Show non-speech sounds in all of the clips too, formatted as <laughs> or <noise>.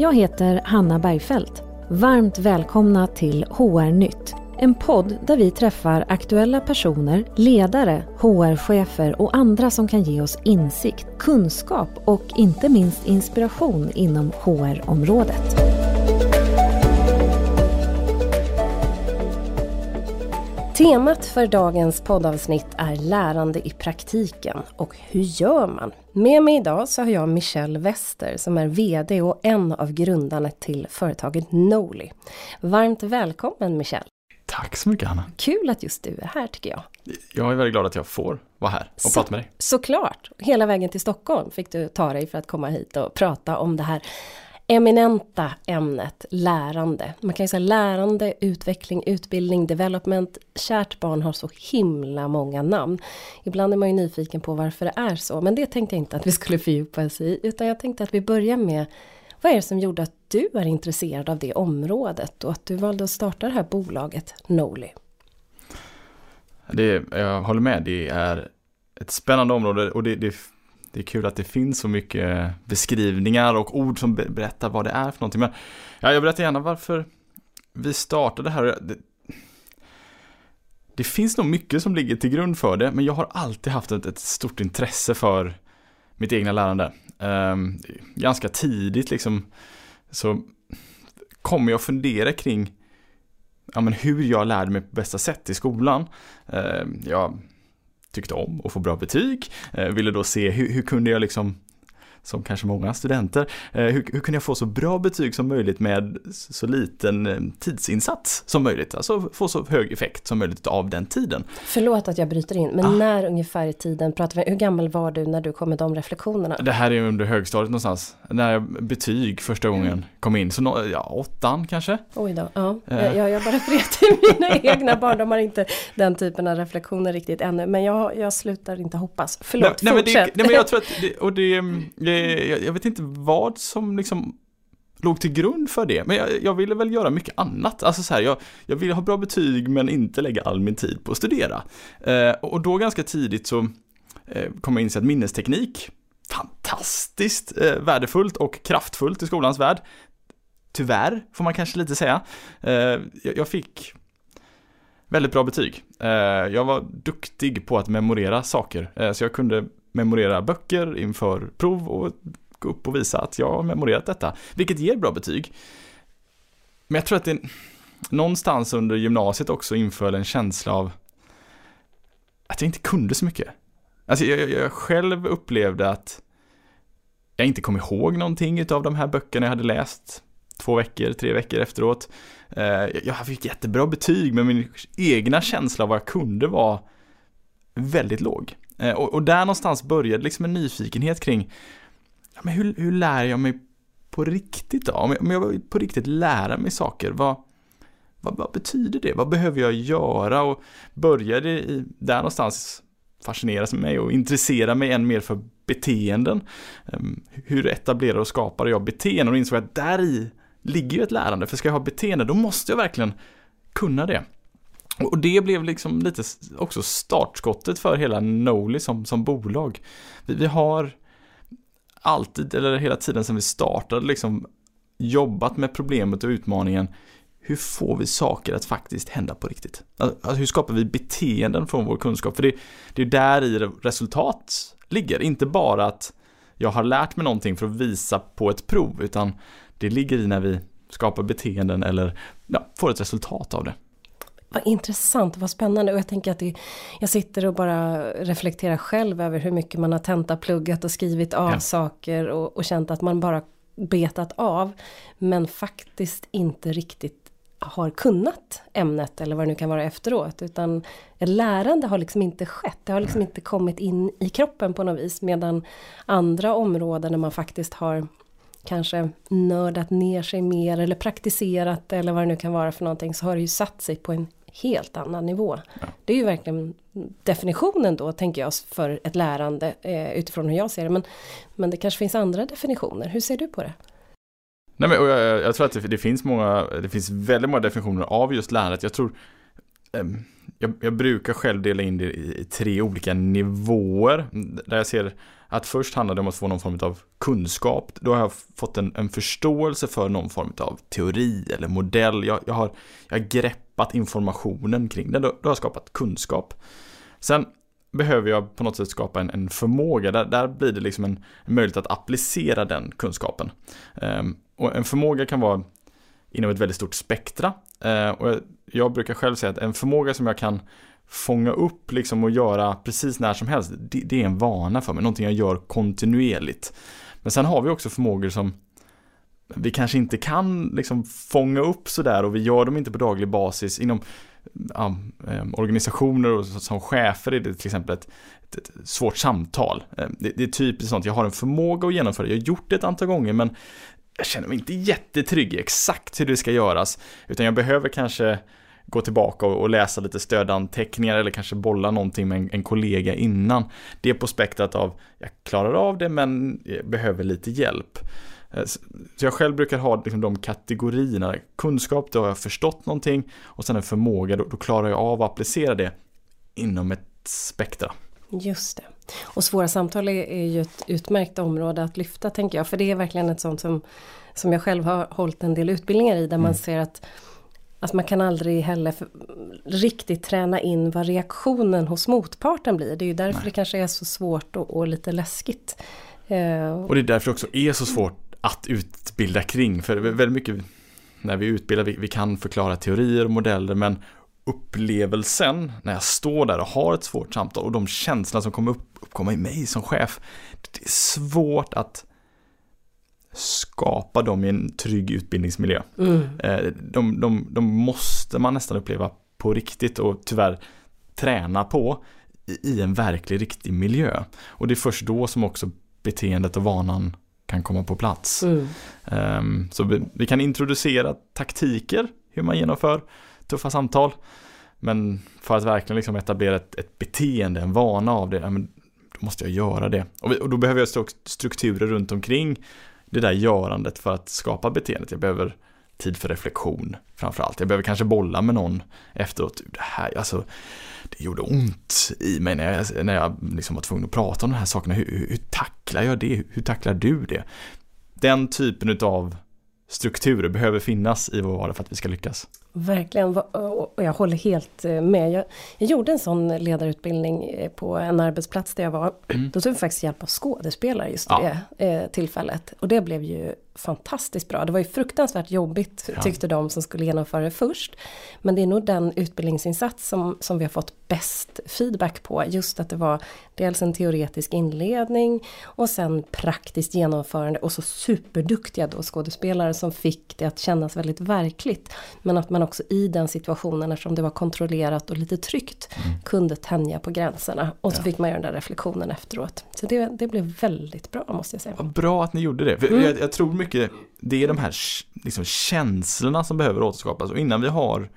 Jag heter Hanna Bergfeldt. Varmt välkomna till HR-nytt. En podd där vi träffar aktuella personer, ledare, HR-chefer och andra som kan ge oss insikt, kunskap och inte minst inspiration inom HR-området. Temat för dagens poddavsnitt är lärande i praktiken och hur gör man? Med mig idag så har jag Michelle Wester som är VD och en av grundarna till företaget Noli. Varmt välkommen Michelle! Tack så mycket Hanna! Kul att just du är här tycker jag. Jag är väldigt glad att jag får vara här och så, prata med dig. Såklart! Hela vägen till Stockholm fick du ta dig för att komma hit och prata om det här eminenta ämnet lärande. Man kan ju säga lärande, utveckling, utbildning, development. Kärt barn har så himla många namn. Ibland är man ju nyfiken på varför det är så, men det tänkte jag inte att vi skulle fördjupa oss i, utan jag tänkte att vi börjar med vad är det som gjorde att du är intresserad av det området och att du valde att starta det här bolaget Noli? Det, jag håller med, det är ett spännande område och det, det det är kul att det finns så mycket beskrivningar och ord som berättar vad det är för någonting. Men ja, jag berättar gärna varför vi startade här. Det, det finns nog mycket som ligger till grund för det, men jag har alltid haft ett, ett stort intresse för mitt egna lärande. Ehm, ganska tidigt liksom så kommer jag fundera kring ja, men hur jag lärde mig på bästa sätt i skolan. Ehm, jag tyckte om att få bra betyg, eh, ville då se hur, hur kunde jag liksom som kanske många studenter. Eh, hur, hur kunde jag få så bra betyg som möjligt med så liten eh, tidsinsats som möjligt? Alltså få så hög effekt som möjligt av den tiden. Förlåt att jag bryter in, men ah. när ungefär i tiden pratar vi, hur gammal var du när du kom med de reflektionerna? Det här är under högstadiet någonstans, när betyg första gången kom in, så no, ja, åttan kanske? Oj då, ja. Uh. Jag, jag bara refererar till mina <laughs> egna barn, de har inte den typen av reflektioner riktigt ännu, men jag, jag slutar inte hoppas. Förlåt, nej, fortsätt. Nej, men, det, nej, men jag <laughs> tror att, det, och det, det jag vet inte vad som liksom låg till grund för det. Men jag, jag, ville väl göra mycket annat. Alltså så här, jag, jag ville ha bra betyg men inte lägga all min tid på att studera. Eh, och då ganska tidigt så eh, kom jag inse att minnesteknik, fantastiskt eh, värdefullt och kraftfullt i skolans värld. Tyvärr, får man kanske lite säga. Eh, jag, jag, fick väldigt bra betyg. Eh, jag var duktig på att memorera saker, eh, så jag kunde memorera böcker inför prov och gå upp och visa att jag har memorerat detta, vilket ger bra betyg. Men jag tror att det någonstans under gymnasiet också inföll en känsla av att jag inte kunde så mycket. Alltså jag, jag själv upplevde att jag inte kom ihåg någonting av de här böckerna jag hade läst två veckor, tre veckor efteråt. Eh, jag fick jättebra betyg, men min egna känsla av vad jag kunde var väldigt låg. Eh, och, och, där någonstans började liksom en nyfikenhet kring, ja, men hur, hur lär jag mig på riktigt då? Om jag, om jag på riktigt lära mig saker, vad, vad, vad, betyder det? Vad behöver jag göra? Och började i, där någonstans fascineras mig och intressera mig än mer för beteenden. Ehm, hur etablerar och skapar jag beteenden? Och insåg att där i ligger ju ett lärande, för ska jag ha beteende då måste jag verkligen kunna det. Och det blev liksom lite också startskottet för hela Noli som, som bolag. Vi, vi har alltid, eller hela tiden sedan vi startade, liksom jobbat med problemet och utmaningen hur får vi saker att faktiskt hända på riktigt? Alltså, alltså hur skapar vi beteenden från vår kunskap? För det, det är där i resultat ligger, inte bara att jag har lärt mig någonting för att visa på ett prov, utan det ligger i när vi skapar beteenden eller ja, får ett resultat av det. Vad intressant, vad spännande. Och jag tänker att det, jag sitter och bara reflekterar själv över hur mycket man har tentapluggat och skrivit av ja. saker och, och känt att man bara betat av. Men faktiskt inte riktigt har kunnat ämnet eller vad det nu kan vara efteråt. Utan lärande har liksom inte skett. Det har liksom inte kommit in i kroppen på något vis. Medan andra områden där man faktiskt har kanske nördat ner sig mer eller praktiserat eller vad det nu kan vara för någonting så har det ju satt sig på en helt annan nivå. Ja. Det är ju verkligen definitionen då, tänker jag, för ett lärande eh, utifrån hur jag ser det. Men, men det kanske finns andra definitioner. Hur ser du på det? Nej, men, jag, jag, tror att det, det, finns många, det finns väldigt många definitioner av just lärandet. Jag tror, eh, jag, jag, brukar själv dela in det i, i tre olika nivåer. Där jag ser att först handlar det om att få någon form av kunskap. Då har jag fått en, en förståelse för någon form av teori eller modell. Jag, jag, har, jag har skapat informationen kring det. Då, då har jag skapat kunskap. Sen behöver jag på något sätt skapa en, en förmåga. Där, där blir det liksom en, en möjlighet att applicera den kunskapen. Um, och en förmåga kan vara inom ett väldigt stort spektra. Uh, och jag, jag, brukar själv säga att en förmåga som jag kan fånga upp liksom och göra precis när som helst, det, det är en vana för mig, någonting jag gör kontinuerligt. Men sen har vi också förmågor som vi kanske inte kan liksom fånga upp sådär och vi gör dem inte på daglig basis inom ja, ehm, organisationer och som chefer är det till exempel ett, ett, ett svårt samtal. Ehm, det, det, är typiskt sånt, jag har en förmåga att genomföra, jag har gjort det ett antal gånger men jag känner mig inte jättetrygg i exakt hur det ska göras. Utan jag behöver kanske gå tillbaka och, läsa lite stödanteckningar eller kanske bolla någonting med en, en kollega innan. Det är på spektrat av, jag klarar av det men jag behöver lite hjälp. Eh, så jag själv brukar ha liksom de kategorierna. Kunskap, då har jag förstått någonting och sen en förmåga, då, då klarar jag av att applicera det inom ett spektra. Just det. Och svåra samtal är, är ju ett utmärkt område att lyfta tänker jag. För det är verkligen ett sånt som, som jag själv har hållit en del utbildningar i där mm. man ser att Alltså man kan aldrig heller för, riktigt träna in vad reaktionen hos motparten blir. Det är ju därför Nej. det kanske är så svårt och, och lite läskigt. Uh, och det är därför det också är så svårt att utbilda kring. För väldigt mycket när vi utbildar, vi, vi kan förklara teorier och modeller men upplevelsen när jag står där och har ett svårt samtal och de känslorna som kommer upp, uppkomma i mig som chef. Det är svårt att skapa dem i en trygg utbildningsmiljö. Mm. Eh, de, de, de måste man nästan uppleva på riktigt och tyvärr träna på i en verklig, riktig miljö. Och det är först då som också beteendet och vanan kan komma på plats. Mm. Um, så vi, vi, kan introducera taktiker, hur man genomför tuffa samtal. Men för att verkligen liksom etablera ett, ett beteende, en vana av det, ja, men då måste jag göra det. Och, vi, och då behöver jag strukturer runt omkring det där görandet för att skapa beteendet. Jag behöver tid för reflektion framförallt. Jag behöver kanske bolla med någon efteråt. Det här, alltså, det gjorde ont i mig när jag, när jag liksom var tvungen att prata om de här sakerna. Hur, hur, hur tacklar jag det? Hur tacklar du det? Den typen av strukturer behöver finnas i vår vardag för att vi ska lyckas. Verkligen, och jag håller helt eh, med. Jag, jag, gjorde en sån ledarutbildning eh, på en arbetsplats där jag var. Mm. Då tog vi faktiskt hjälp av skådespelare just ja. det eh, tillfället. Och det blev ju fantastiskt bra. Det var ju fruktansvärt jobbigt ja. tyckte de som skulle genomföra det först. Men det är nog den utbildningsinsats som, som vi har fått bäst feedback på. Just att det var dels en teoretisk inledning och sen praktiskt genomförande och så superduktiga då skådespelare som fick det att kännas väldigt verkligt. Men att man också i den situationen, eftersom det var kontrollerat och lite tryggt, mm. kunde tänja på gränserna. Och så ja. fick man göra den där reflektionen efteråt. Så det, det blev väldigt bra måste jag säga. Vad bra att ni gjorde det. Mm. jag, jag, tror mycket, det är de här liksom, känslorna som behöver återskapas. Och innan vi har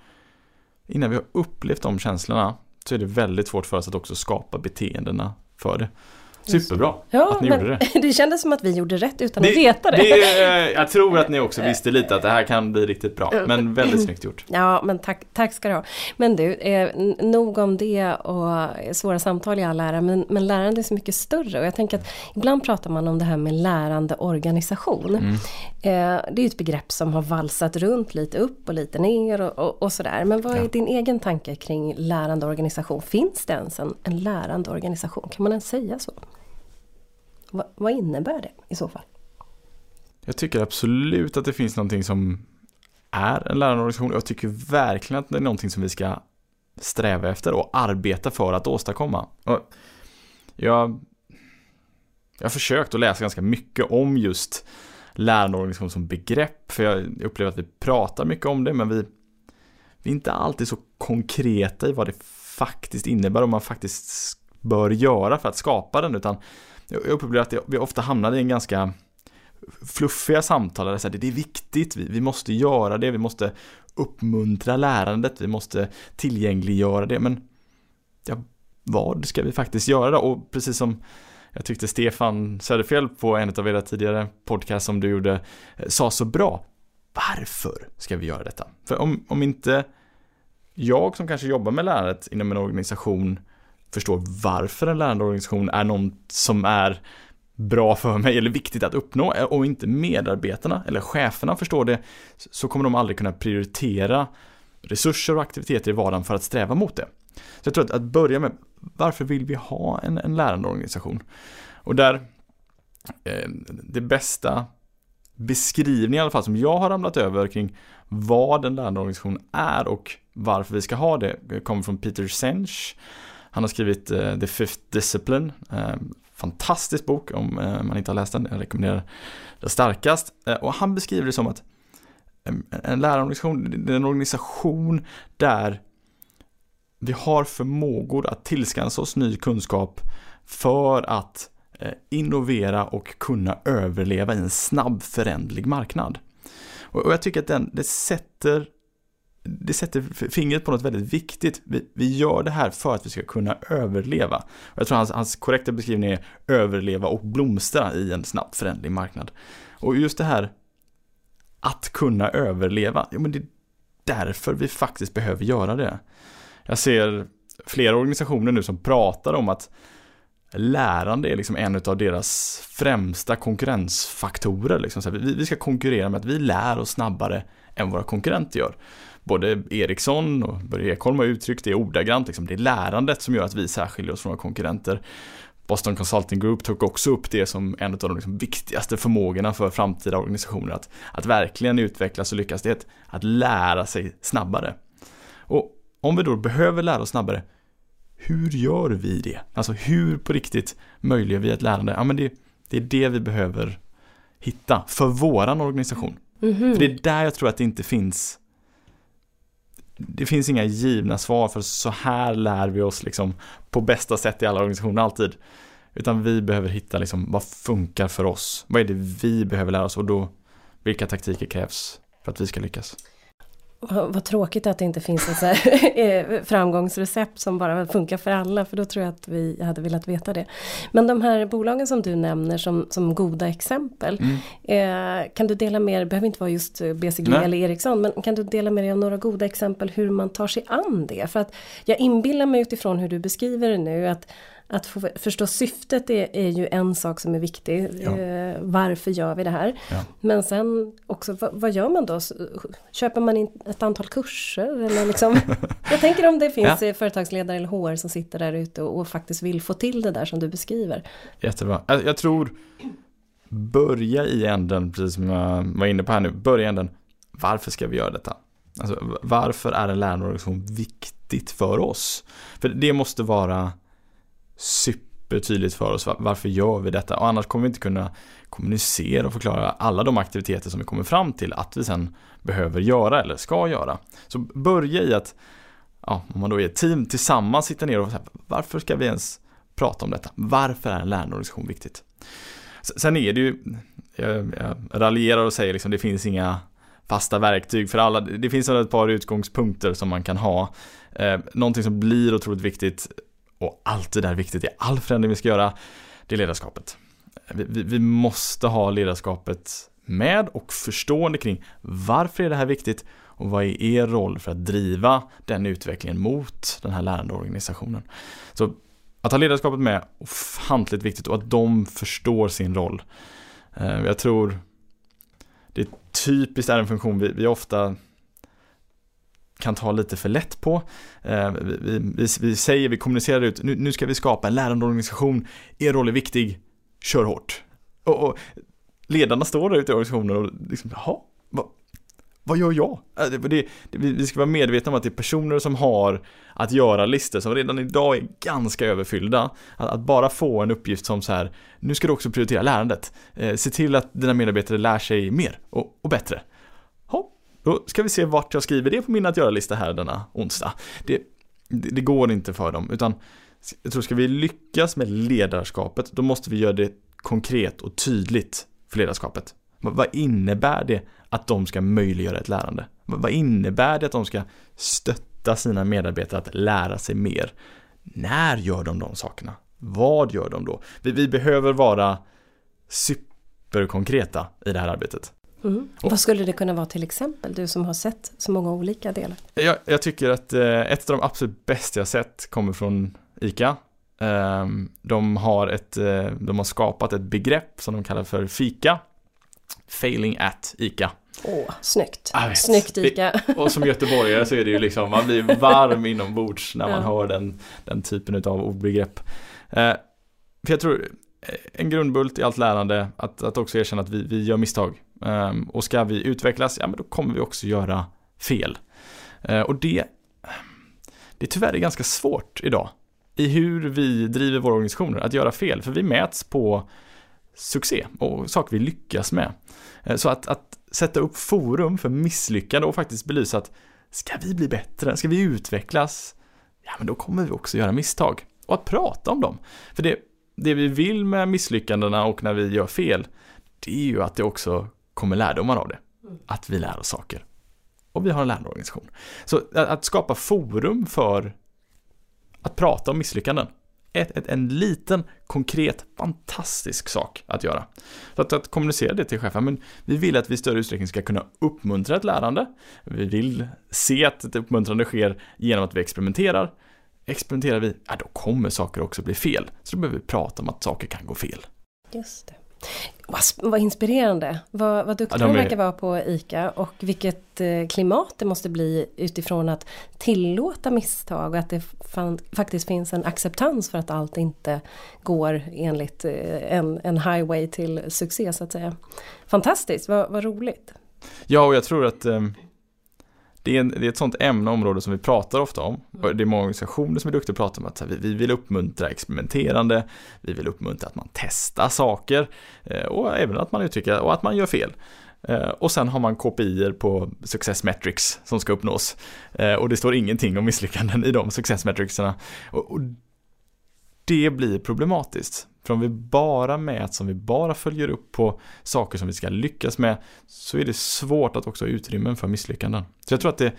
innan vi har upplevt de känslorna så är det väldigt svårt för oss att också skapa beteendena för det. Superbra ja, att ni gjorde det. <laughs> Det kändes som att vi gjorde rätt utan det, att veta det. det. Jag tror att ni också <laughs> visste lite att det här kan bli riktigt bra. Men väldigt snyggt gjort. Ja, men tack, tack ska du ha. Men du, eh, nog om det och svåra samtal i all ära. Men, men lärande är så mycket större. Och jag tänker att ibland pratar man om det här med lärande organisation. Mm. Eh, det är ett begrepp som har valsat runt lite upp och lite ner och, och, och sådär. Men vad är ja. din egen tanke kring lärande organisation? Finns det ens en, en lärande organisation? Kan man ens säga så? Va, vad innebär det i så fall? Jag tycker absolut att det finns någonting som är en lärarorganisation. Jag tycker verkligen att det är någonting som vi ska sträva efter och arbeta för att åstadkomma. Och jag, jag har försökt att läsa ganska mycket om just lärarorganisation som begrepp. För jag upplever att vi pratar mycket om det men vi, vi är inte alltid så konkreta i vad det faktiskt innebär och man faktiskt bör göra för att skapa den. Utan jag upplever att vi ofta hamnar i en ganska fluffiga samtal där det är viktigt, vi, vi måste göra det, vi måste uppmuntra lärandet, vi måste tillgängliggöra det, men ja, vad ska vi faktiskt göra då? Och precis som jag tyckte Stefan Söderfjell på en av era tidigare podcast som du gjorde eh, sa så bra. Varför ska vi göra detta? För om, om inte jag som kanske jobbar med lärandet inom en organisation förstår varför en lärandeorganisation är något som är bra för mig eller viktigt att uppnå och inte medarbetarna eller cheferna förstår det så kommer de aldrig kunna prioritera resurser och aktiviteter i vardagen för att sträva mot det. Så jag tror att, att börja med varför vill vi ha en, en lärandeorganisation? Och där eh, det bästa beskrivning i alla fall som jag har ramlat över kring vad en lärandeorganisation är och varför vi ska ha det kommer från Peter Sench. Han har skrivit eh, The Fifth Discipline. Eh, fantastisk bok om eh, man inte har läst den. Jag rekommenderar den starkast. och han beskriver det som att en, en lärarorganisation, det är en organisation där vi har förmågor att tillskansa oss ny kunskap för att innovera och kunna överleva i en snabb föränderlig marknad. Och jag tycker att den, det sätter det sätter fingret på något väldigt viktigt. Vi, vi, gör det här för att vi ska kunna överleva. Och jag tror hans, hans korrekta beskrivning är överleva och blomstra i en snabbt föränderlig marknad. Och just det här att kunna överleva, ja men det är därför vi faktiskt behöver göra det. Jag ser flera organisationer nu som pratar om att lärande är liksom en av deras främsta konkurrensfaktorer. Liksom. vi, vi ska konkurrera med att vi lär oss snabbare än våra konkurrenter gör både Ericsson och Börje Ekholm har uttryckt det ordagrant, liksom, det är lärandet som gör att vi särskiljer oss från våra konkurrenter. Boston Consulting Group tog också upp det som en av de liksom viktigaste förmågorna för framtida organisationer att, att verkligen utvecklas och lyckas, det är att, att lära sig snabbare. Och om vi då behöver lära oss snabbare, hur gör vi det? Alltså hur på riktigt möjliggör vi ett lärande? Ja men det, det är det vi behöver hitta för våran organisation. Mm -hmm. För det är där jag tror att det inte finns det finns inga givna svar för så här lär vi oss liksom på bästa sätt i alla organisationer alltid. Utan vi behöver hitta liksom vad funkar för oss? Vad är det vi behöver lära oss och då vilka taktiker krävs för att vi ska lyckas? Vad, tråkigt att det inte finns ett så här <laughs> eh, framgångsrecept som bara funkar för alla, för då tror jag att vi hade velat veta det. Men de här bolagen som du nämner som, som goda exempel, mm. eh, kan du dela med dig, behöver inte vara just BCG Nej. eller Ericsson, men kan du dela med dig av några goda exempel hur man tar sig an det? För att jag inbillar mig utifrån hur du beskriver det nu att att få förstå syftet är, är ju en sak som är viktig. Ja. Eh, varför gör vi det här? Ja. Men sen också, vad, vad, gör man då? Köper man in ett antal kurser? Eller liksom, <laughs> jag tänker om det finns ja. företagsledare eller HR som sitter där ute och, och, faktiskt vill få till det där som du beskriver. Jättebra. Jag, tror, börja i änden, precis som jag var inne på här nu, börja i änden, varför ska vi göra detta? Alltså, varför är en lärarorganisation viktigt för oss? För det måste vara supertydligt för oss varför gör vi detta och annars kommer vi inte kunna kommunicera och förklara alla de aktiviteter som vi kommer fram till att vi sen behöver göra eller ska göra. Så börja i att, ja, om man då är ett team, tillsammans sitta ner och säga varför ska vi ens prata om detta? Varför är en lärandeorganisation viktigt? Sen är det ju, jag, jag raljerar och säger liksom det finns inga fasta verktyg för alla. Det finns ett par utgångspunkter som man kan ha. Eh, någonting som blir otroligt viktigt och alltid är viktigt i all förändring vi ska göra, det är ledarskapet. Vi, vi, vi måste ha ledarskapet med och förstående kring varför är det här viktigt och vad är er roll för att driva den utvecklingen mot den här lärandeorganisationen. Så att ha ledarskapet med är ofantligt viktigt och att de förstår sin roll. Eh, jag tror det är typiskt är en funktion vi, vi ofta kan ta lite för lätt på. Eh, vi, vi, vi säger, vi kommunicerar ut, nu, nu, ska vi skapa en lärande organisation, er roll är viktig, kör hårt. Och, och ledarna står där ute i organisationen och liksom, jaha, vad, vad gör jag? Eh, det, det, vi ska vara medvetna om att det är personer som har att göra listor som redan idag är ganska överfyllda. Att, att bara få en uppgift som så här, nu ska du också prioritera lärandet. Eh, se till att dina medarbetare lär sig mer och, och bättre. Då ska vi se vart jag skriver det på min att göra-lista här denna onsdag. Det, det, det, går inte för dem, utan jag tror ska vi lyckas med ledarskapet, då måste vi göra det konkret och tydligt för ledarskapet. Vad innebär det att de ska möjliggöra ett lärande? Vad innebär det att de ska stötta sina medarbetare att lära sig mer? När gör de de sakerna? Vad gör de då? Vi, vi behöver vara superkonkreta i det här arbetet. Mm. Vad skulle det kunna vara till exempel, du som har sett så många olika delar? Jag, jag tycker att eh, ett av de absolut bästa jag sett kommer från ICA. Eh, de, har ett, eh, de har skapat ett begrepp som de kallar för FIKA. Failing at ICA. Åh, snyggt. Snyggt Ica. Och som göteborgare så är det ju liksom, man blir varm inombords när man ja. hör den, den typen av ordbegrepp. Eh, för jag tror, eh, en grundbult i allt lärande, att, att också erkänna att vi, vi gör misstag. Ehm, och ska vi utvecklas, ja men då kommer vi också göra fel. Ehm, och det, det tyvärr ganska svårt idag. I hur vi driver våra organisationer, att göra fel. För vi mäts på succé och saker vi lyckas med. Ehm, så att, att sätta upp forum för misslyckande och faktiskt belysa att ska vi bli bättre, ska vi utvecklas, ja men då kommer vi också göra misstag. Och att prata om dem. För det, det vi vill med misslyckandena och när vi gör fel, det är ju att det också kommer lärdomar av det. Att vi lär oss saker. Och vi har en lärandeorganisation. Så att skapa forum för att prata om misslyckanden ett, ett, en liten, konkret, fantastisk sak att göra. Så att, att kommunicera det till chefen, men vi vill att vi i större utsträckning ska kunna uppmuntra ett lärande. Vi vill se att ett uppmuntrande sker genom att vi experimenterar. Experimenterar vi, ja då kommer saker också bli fel. Så då behöver vi prata om att saker kan gå fel. Just det. Vad, inspirerande, vad, vad duktiga ja, de är... verkar vara på ICA och vilket eh, klimat det måste bli utifrån att tillåta misstag och att det fan, faktiskt finns en acceptans för att allt inte går enligt eh, en, en highway till succé så att säga. Fantastiskt, vad, vad roligt. Ja, och jag tror att eh, det är, en, det är ett sånt ämneområde som vi pratar ofta om. Mm. Det är många organisationer som är duktiga på att prata om att vi, vi vill uppmuntra experimenterande, vi vill uppmuntra att man testar saker eh, och även att man uttrycker och att man gör fel. Eh, och sen har man KPI på success metrics som ska uppnås. Eh, och det står ingenting om misslyckanden i de success metricsarna. Och det blir problematiskt. För om vi bara mäts, om vi bara följer upp på saker som vi ska lyckas med, så är det svårt att också ha utrymmen för misslyckanden. Så jag tror att det,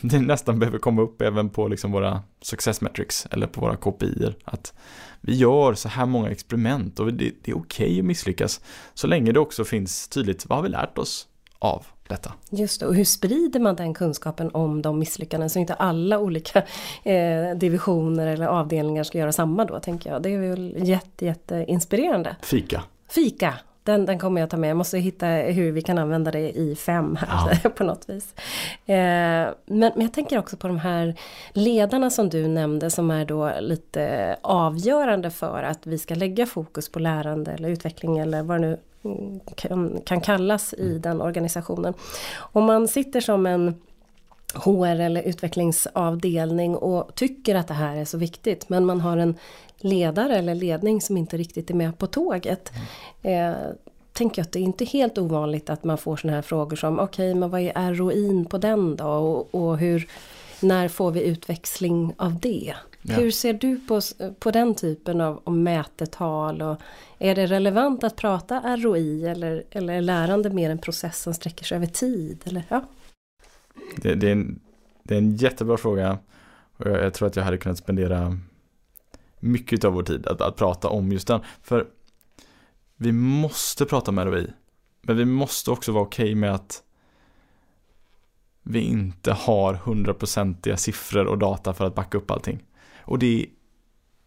det nästan behöver komma upp även på liksom våra success metrics eller på våra KPI. Att vi gör så här många experiment och det, det är okej okay att misslyckas så länge det också finns tydligt vad har vi lärt oss av detta. Just det, och hur sprider man den kunskapen om de misslyckanden så inte alla olika eh, divisioner eller avdelningar ska göra samma då tänker jag. Det är väl jätte, jätte inspirerande. Fika. Fika, den, den kommer jag ta med. Jag måste hitta hur vi kan använda det i fem här ja. <laughs> på något vis. Eh, men, men jag tänker också på de här ledarna som du nämnde som är då lite avgörande för att vi ska lägga fokus på lärande eller utveckling eller vad det nu kan, kan kallas i mm. den organisationen. Om man sitter som en HR eller utvecklingsavdelning och tycker att det här är så viktigt men man har en ledare eller ledning som inte riktigt är med på tåget. Mm. Eh, tänker att det är inte helt ovanligt att man får sådana här frågor som okej okay, men vad är ROIn på den då och, och hur när får vi utväxling av det? Ja. Hur ser du på, på den typen av, mätetal? Och är det relevant att prata ROI eller, eller är lärande mer en process som sträcker sig över tid? Eller, ja. det, det, är en, det är en jättebra fråga. Och jag, jag, tror att jag hade kunnat spendera mycket av vår tid att, att prata om just den. För vi måste prata om ROI. Men vi måste också vara okej okay med att vi inte har hundraprocentiga siffror och data för att backa upp allting. Och det är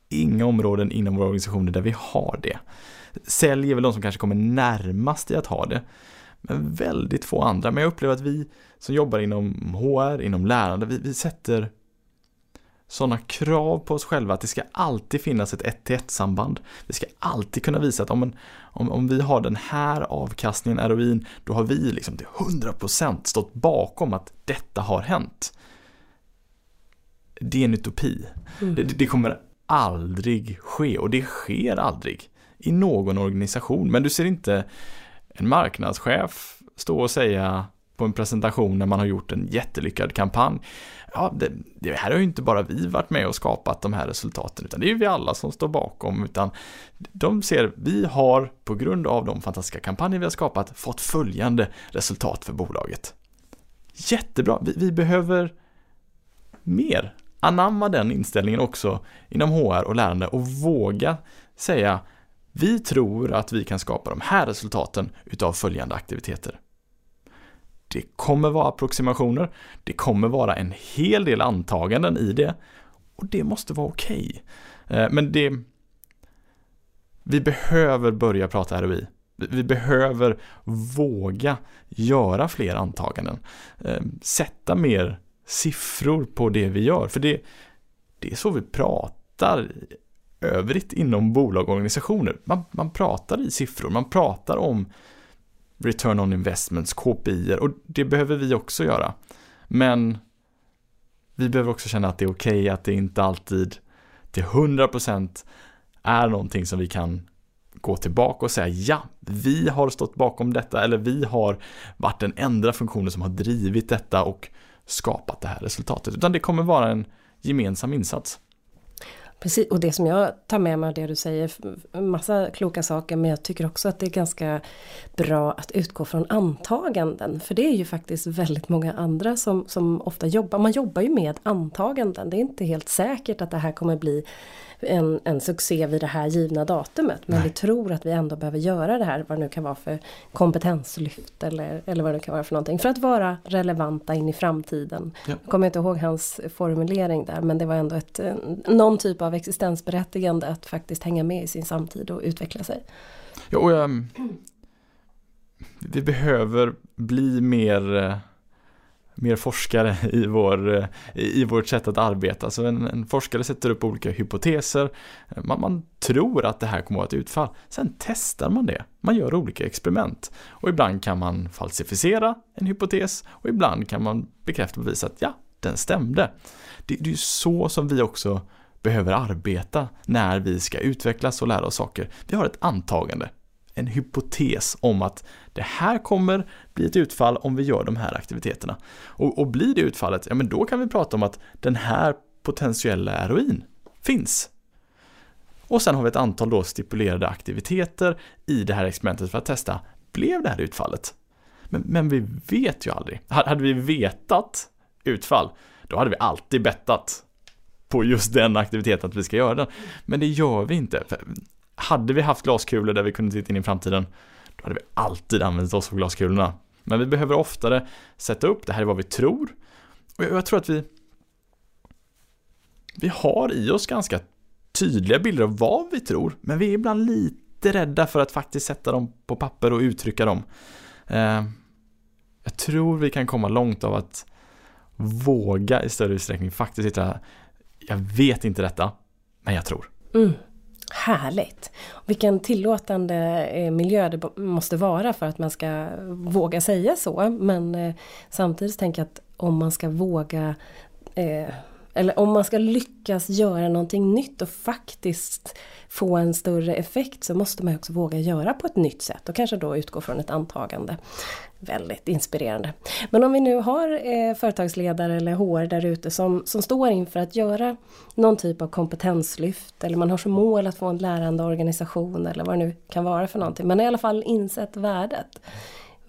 inga områden inom våra organisationer där vi har det. Sälj är väl de som kanske kommer närmast i att ha det. Men väldigt få andra. Men jag upplever att vi som jobbar inom HR, inom lärande, vi, vi sätter sådana krav på oss själva att det ska alltid finnas ett 1 till 1 samband. Vi ska alltid kunna visa att om, en, om, om vi har den här avkastningen, ROIn, då har vi liksom till 100% stått bakom att detta har hänt. Det är en utopi. Mm. Det, det kommer aldrig ske och det sker aldrig i någon organisation. Men du ser inte en marknadschef stå och säga på en presentation när man har gjort en jättelyckad kampanj. Ja, det, det här har ju inte bara vi varit med och skapat de här resultaten, utan det är ju vi alla som står bakom, utan de ser, vi har på grund av de fantastiska kampanjer vi har skapat fått följande resultat för bolaget. Jättebra, vi, vi behöver mer. Anamma den inställningen också inom HR och lärande och våga säga vi tror att vi kan skapa de här resultaten utav följande aktiviteter. Det kommer vara approximationer, det kommer vara en hel del antaganden i det och det måste vara okej. Okay. Men det... Vi behöver börja prata ROI. Vi behöver våga göra fler antaganden. Eh, sätta mer siffror på det vi gör. För det, det är så vi pratar övrigt inom bolag och organisationer. Man, man pratar i siffror, man pratar om return on investments, KPI och det behöver vi också göra. Men vi behöver också känna att det är okej okay, att det inte alltid till 100% är någonting som vi kan gå tillbaka och säga ja, vi har stått bakom detta eller vi har varit den enda funktionen som har drivit detta och skapat det här resultatet. Utan det kommer vara en gemensam insats. Precis, och det som jag tar med mig av det du säger, massa kloka saker, men jag tycker också att det är ganska bra att utgå från antaganden. För det är ju faktiskt väldigt många andra som, som ofta jobbar, man jobbar ju med antaganden. Det är inte helt säkert att det här kommer bli en, en succé vid det här givna datumet. Men Nej. vi tror att vi ändå behöver göra det här, vad det nu kan vara för kompetenslyft eller, eller vad det kan vara för någonting. För att vara relevanta in i framtiden. Ja. Jag kommer inte ihåg hans formulering där men det var ändå ett, någon typ av existensberättigande att faktiskt hänga med i sin samtid och utveckla sig. Ja, och, um, vi behöver bli mer eh, mer forskare i, vår, eh, i vårt sätt att arbeta. Så en, en forskare sätter upp olika hypoteser. Man, man, tror att det här kommer att vara ett utfall. Sen testar man det. Man gör olika experiment. Och ibland kan man falsificera en hypotes och ibland kan man bekräfta och bevisa att ja, den stämde. Det, det är ju så som vi också behöver arbeta när vi ska utvecklas och lära oss saker. Vi har ett antagande en hypotes om att det här kommer bli ett utfall om vi gör de här aktiviteterna. Och, och blir det utfallet, ja men då kan vi prata om att den här potentiella ROIn finns. Och sen har vi ett antal då stipulerade aktiviteter i det här experimentet för att testa, blev det här utfallet? Men, men vi vet ju aldrig. Hade vi vetat utfall, då hade vi alltid bettat på just den aktiviteten att vi ska göra den. Men det gör vi inte hade vi haft glaskulor där vi kunde titta in i framtiden, då hade vi alltid använt oss av glaskulorna. Men vi behöver oftare sätta upp, det här är vad vi tror. Och jag tror att vi vi har i oss ganska tydliga bilder av vad vi tror, men vi är ibland lite rädda för att faktiskt sätta dem på papper och uttrycka dem. Eh, jag tror vi kan komma långt av att våga i större utsträckning faktiskt hitta jag vet inte detta, men jag tror. Mm. Härligt! Vilken tillåtande eh, miljö det måste vara för att man ska våga säga så. Men eh, samtidigt tänker jag att om man ska våga eh, eller om man ska lyckas göra någonting nytt och faktiskt få en större effekt så måste man också våga göra på ett nytt sätt och kanske då utgå från ett antagande. Väldigt inspirerande. Men om vi nu har eh, företagsledare eller HR där ute som, som står inför att göra någon typ av kompetenslyft eller man har som mål att få en lärande organisation eller vad det nu kan vara för någonting. Men i alla fall insett värdet.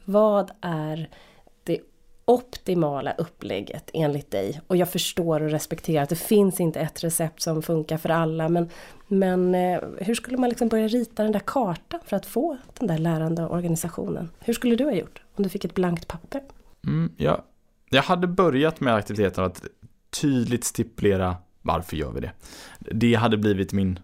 Vad är optimala upplägget enligt dig? Och jag förstår och respekterar att det finns inte ett recept som funkar för alla men, men eh, hur skulle man liksom börja rita den där kartan för att få den där lärande organisationen? Hur skulle du ha gjort om du fick ett blankt papper? Mm, ja. Jag hade börjat med aktiviteten att tydligt stipulera varför gör vi det? Det hade blivit min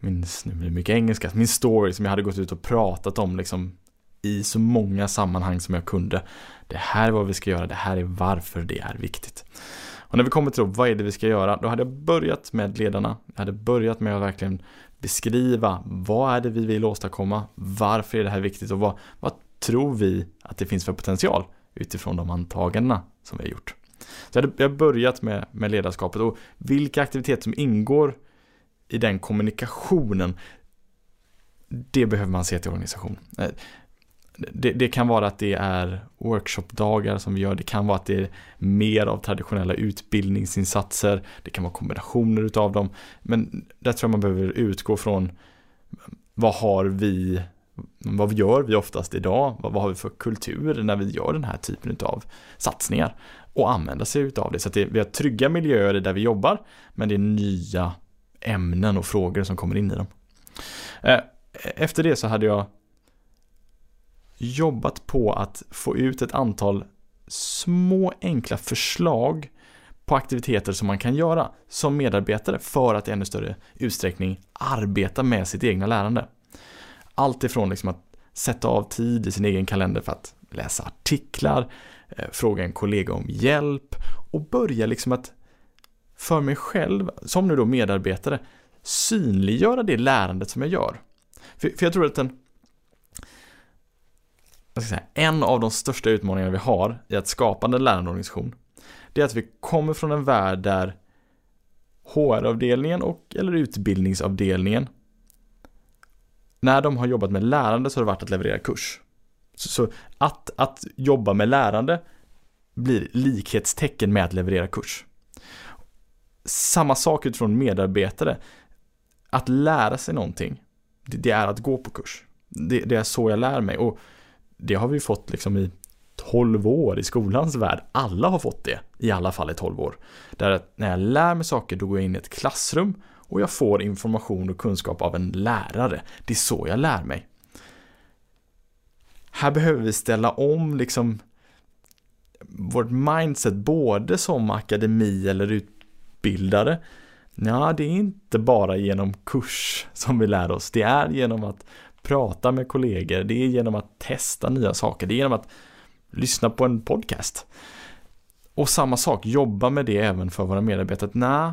min, nu blir det mycket engelska, min story som jag hade gått ut och pratat om liksom i så många sammanhang som jag kunde. Det här är vad vi ska göra, det här är varför det är viktigt. Och när vi kommer till då, vad är det vi ska göra? Då hade jag börjat med ledarna. Jag hade börjat med att verkligen beskriva vad är det vi vill åstadkomma? Varför är det här viktigt och vad, vad tror vi att det finns för potential utifrån de antagandena som vi har gjort? Så jag hade börjat med, med ledarskapet och vilka aktiviteter som ingår i den kommunikationen det behöver man se till organisation eh, det, det, kan vara att det är workshopdagar som vi gör, det kan vara att det är mer av traditionella utbildningsinsatser, det kan vara kombinationer utav dem. Men där tror jag man behöver utgå från vad har vi, vad gör vi oftast idag, vad, vad har vi för kultur när vi gör den här typen av satsningar och använda sig utav det. Så att det, vi har trygga miljöer där vi jobbar, men det är nya ämnen och frågor som kommer in i dem. Eh, efter det så hade jag jobbat på att få ut ett antal små enkla förslag på aktiviteter som man kan göra som medarbetare för att i ännu större utsträckning arbeta med sitt egna lärande. Allt ifrån liksom att sätta av tid i sin egen kalender för att läsa artiklar, eh, fråga en kollega om hjälp och börja liksom att för mig själv, som nu då medarbetare, synliggöra det lärandet som jag gör. För, jag tror att den jag ska säga, en av de största utmaningarna vi har i att skapa en lärandeorganisation, det är att vi kommer från en värld där HR-avdelningen och eller utbildningsavdelningen när de har jobbat med lärande så har det varit att leverera kurs. Så, så att, att jobba med lärande blir likhetstecken med att leverera kurs. Samma sak utifrån medarbetare. Att lära sig någonting, det, det är att gå på kurs. Det, det, är så jag lär mig och det har vi fått liksom i 12 år i skolans värld. Alla har fått det, i alla fall i 12 år. Där när jag lär mig saker, då går jag in i ett klassrum och jag får information och kunskap av en lärare. Det är så jag lär mig. Här behöver vi ställa om liksom vårt mindset både som akademi eller utbildare. Ja, det är inte bara genom kurs som vi lär oss. Det är genom att prata med kollegor, det är genom att testa nya saker, det är genom att lyssna på en podcast. Och samma sak, jobba med det även för våra medarbetare. Nej,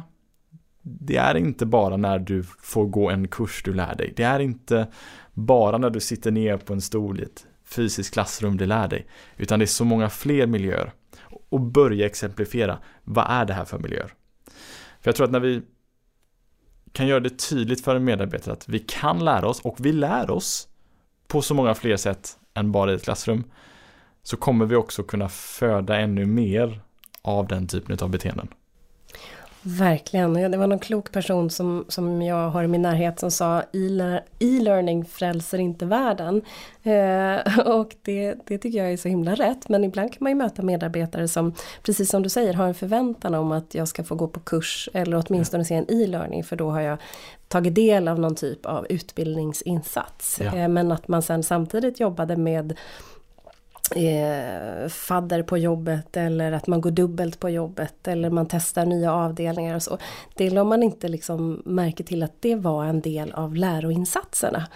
det är inte bara när du får gå en kurs du lär dig. Det är inte bara när du sitter ner på en stol i ett fysiskt klassrum du lär dig. Utan det är så många fler miljöer. Och börja exemplifiera, vad är det här för miljöer? För jag tror att när vi kan göra det tydligt för en medarbetare att vi kan lära oss och vi lär oss på så många fler sätt än bara i ett klassrum så kommer vi också kunna föda ännu mer av den typen av beteenden. Verkligen. Det var någon klok person som, som jag har i min närhet som sa e-learning frälser inte världen. Eh, och det, det tycker jag är så himla rätt. Men ibland kan man ju möta medarbetare som, precis som du säger, har en förväntan om att jag ska få gå på kurs eller åtminstone se en e-learning för då har jag tagit del av någon typ av utbildningsinsats. Ja. Eh, men att man sen samtidigt jobbade med eh, fadder på jobbet eller att man går dubbelt på jobbet eller man testar nya avdelningar och så. Det la man inte liksom märke till att det var en del av läroinsatserna.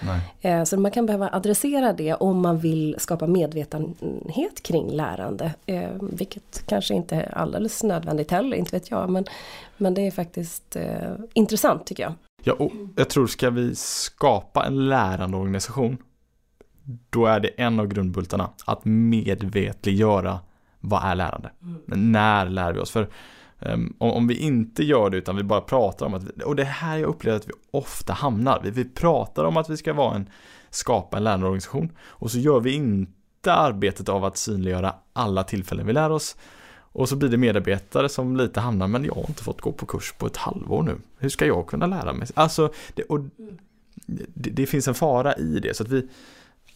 Eh, så man kan behöva adressera det om man vill skapa medvetenhet kring lärande. Eh, vilket kanske inte är alldeles nödvändigt heller, inte vet jag. Men, men det är faktiskt eh, intressant tycker jag. Ja, och jag tror ska vi skapa en lärande organisation då är det en av grundbultarna att medvetliggöra vad är lärande? Mm. När lär vi oss? För um, om, vi inte gör det utan vi bara pratar om att, och det är här jag upplever att vi ofta hamnar. Vi, vi pratar om att vi ska vara en, skapa en lärande organisation och så gör vi inte arbetet av att synliggöra alla tillfällen vi lär oss. Och så blir det medarbetare som lite hamnar, men jag har inte fått gå på kurs på ett halvår nu. Hur ska jag kunna lära mig? Alltså, det, och det, det finns en fara i det. Så att vi,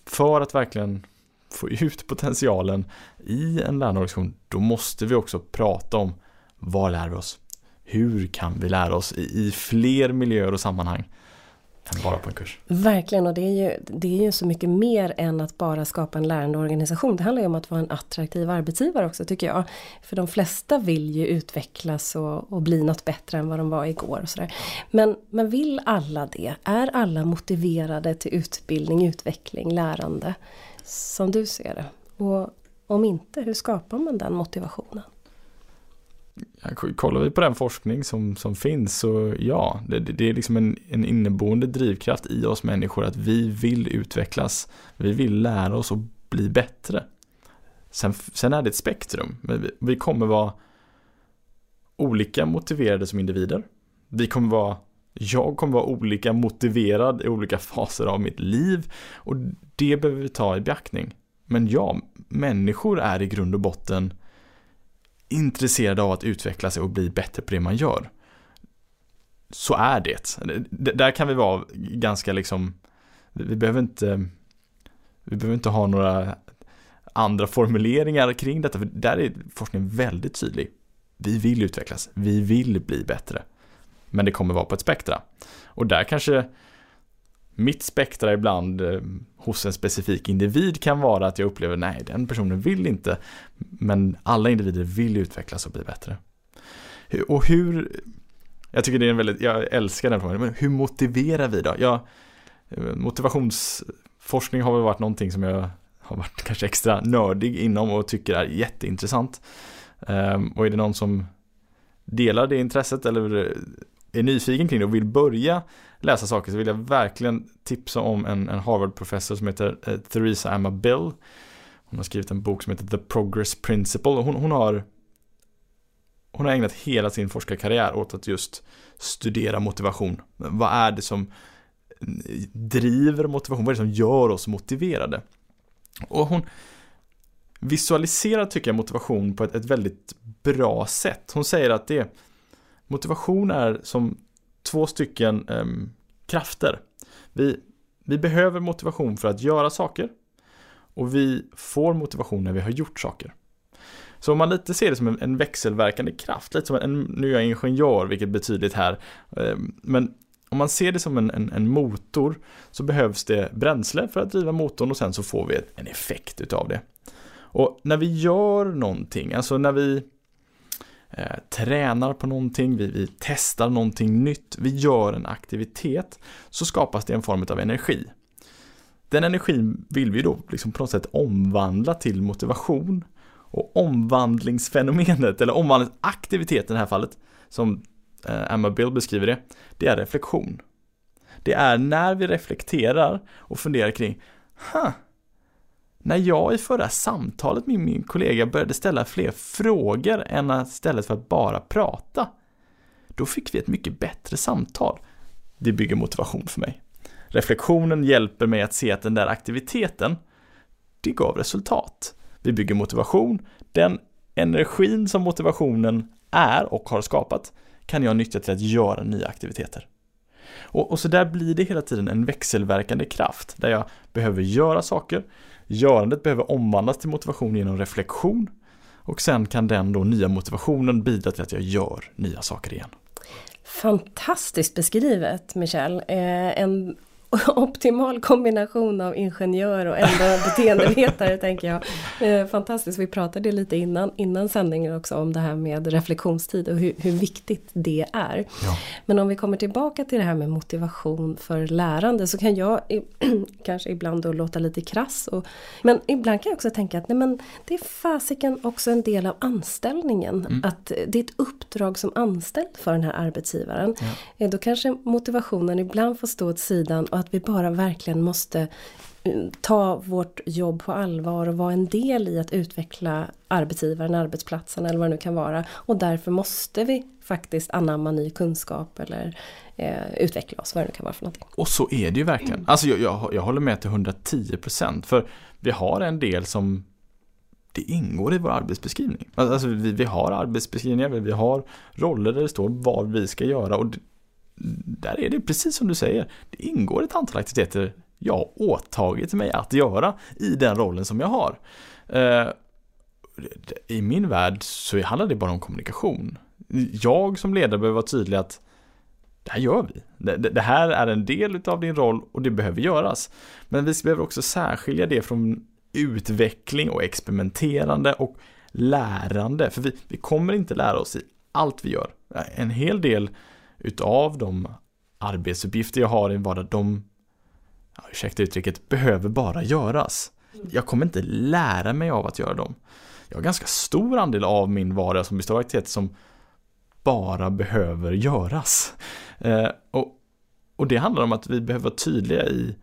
för att verkligen få ut potentialen i en lärandeorganisation, då måste vi också prata om vad lär vi oss? Hur kan vi lära oss i, i fler miljöer och sammanhang? Än bara på en kurs. Verkligen och det är, ju, det är ju så mycket mer än att bara skapa en lärande organisation. Det handlar ju om att vara en attraktiv arbetsgivare också tycker jag. För de flesta vill ju utvecklas och, och bli något bättre än vad de var igår. Och sådär. Men, men vill alla det? Är alla motiverade till utbildning, utveckling, lärande? Som du ser det. Och om inte, hur skapar man den motivationen? Kollar vi på den forskning som, som finns så ja, det, det är liksom en, en inneboende drivkraft i oss människor att vi vill utvecklas. Vi vill lära oss och bli bättre. Sen, sen är det ett spektrum. Vi, vi kommer vara olika motiverade som individer. Vi kommer vara jag kommer vara olika motiverad i olika <laughs> faser av mitt liv och det behöver vi ta i beaktning. Men ja, människor är i grund och botten intresserade av att utveckla sig och bli bättre på det man gör. Så är det. Där kan vi vara ganska liksom, vi behöver inte, vi behöver inte ha några andra formuleringar kring detta, för där är forskningen väldigt tydlig. Vi vill utvecklas, vi vill bli bättre. Men det kommer vara på ett spektra. Och där kanske mitt spektra ibland eh, hos en specifik individ kan vara att jag upplever nej, den personen vill inte. Men alla individer vill utvecklas och bli bättre. Och hur, jag tycker det är en väldigt, jag älskar den frågan, men hur motiverar vi då? Jag, eh, motivationsforskning har väl varit någonting som jag har varit <laughs> kanske extra nördig inom och tycker är jätteintressant. Ehm, och är det någon som delar det intresset eller eh, är nyfiken kring det och vill börja läsa saker så vill jag verkligen tipsa om en, en Harvard-professor som heter eh, Theresa Emma Bill. Hon har skrivit en bok som heter The Progress Principle hon, hon har hon har ägnat hela sin forskarkarriär åt att just studera motivation. Vad är det som driver motivation? Vad är det som gör oss motiverade? Och hon visualiserar, tycker jag, motivation på ett, ett väldigt bra sätt. Hon säger att det motivation är som två stycken eh, krafter. Vi, vi behöver motivation för att göra saker och vi får motivation när vi har gjort saker. Så om man lite ser det som en, en växelverkande kraft, lite som en, nu är jag ingenjör, vilket betyder det här, eh, men om man ser det som en, en, en, motor så behövs det bränsle för att driva motorn och sen så får vi en effekt utav det. Och när vi gör någonting, alltså när vi eh, tränar på någonting, vi, vi testar någonting nytt, vi gör en aktivitet, så skapas det en form av energi. Den energin vill vi då liksom på något sätt omvandla till motivation. Och omvandlingsfenomenet, eller omvandlingsaktiviteten i det här fallet, som eh, Emma Bill beskriver det, det är reflektion. Det är när vi reflekterar och funderar kring, huh, när jag i förra samtalet med min kollega började ställa fler frågor än istället för att bara prata, då fick vi ett mycket bättre samtal. Det bygger motivation för mig. Reflektionen hjälper mig att se att den där aktiviteten, det gav resultat. Vi bygger motivation. Den energin som motivationen är och har skapat kan jag nyttja till att göra nya aktiviteter. Och, och så där blir det hela tiden en växelverkande kraft där jag behöver göra saker, Görandet behöver omvandlas till motivation genom reflektion och sen kan den då nya motivationen bidra till att jag gör nya saker igen. Fantastiskt beskrivet Michel. Eh, en <laughs> optimal kombination av ingenjör och ändå beteendevetare <laughs> tänker jag. Eh, fantastiskt, vi pratade lite innan, innan sändningen också om det här med reflektionstid och hur, hur viktigt det är. Ja. Men om vi kommer tillbaka till det här med motivation för lärande så kan jag <clears throat> kanske ibland då låta lite krass. Och, men ibland kan jag också tänka att nej men, det är fasiken också en del av anställningen. Mm. Att det är ett uppdrag som anställd för den här arbetsgivaren. Ja. Eh, då kanske motivationen ibland får stå åt sidan och att vi bara verkligen måste eh, ta vårt jobb på allvar och vara en del i att utveckla arbetsgivaren, arbetsplatsen eller vad det nu kan vara. Och därför måste vi faktiskt anamma ny kunskap eller eh, utveckla oss, vad det nu kan vara för någonting. Och så är det ju verkligen. Alltså jag, jag, jag håller med till 110% för vi har en del som det ingår i vår arbetsbeskrivning. Alltså vi, vi har arbetsbeskrivningar, vi har roller där det står vad vi ska göra och där är det precis som du säger. Det ingår ett antal aktiviteter jag har åtagit mig att göra i den rollen som jag har. Eh, I min värld så handlar det bara om kommunikation. Jag som ledare behöver vara tydlig att det här gör vi. Det, här är en del av din roll och det behöver göras. Men vi behöver också särskilja det från utveckling och experimenterande och lärande. För vi, vi kommer inte lära oss i allt vi gör. En hel del utav de arbetsuppgifter jag har i en vardag, de, ja, ursäkta uttrycket, behöver bara göras. Jag kommer inte lära mig av att göra dem. Jag har ganska stor andel av min vardag som består av aktiviteter som bara behöver göras. Eh, och, och det handlar om att vi behöver vara tydliga i,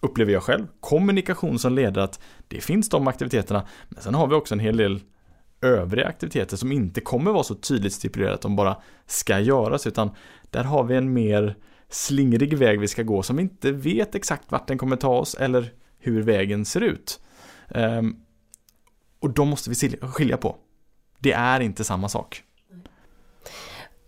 upplever jag själv, kommunikation som leder att det finns de aktiviteterna, men sen har vi också en hel del övriga aktiviteter som inte kommer vara så tydligt stipulerat att de bara ska göras utan där har vi en mer slingrig väg vi ska gå som vi inte vet exakt vart den kommer ta oss eller hur vägen ser ut. Um, och de måste vi skilja på. Det är inte samma sak.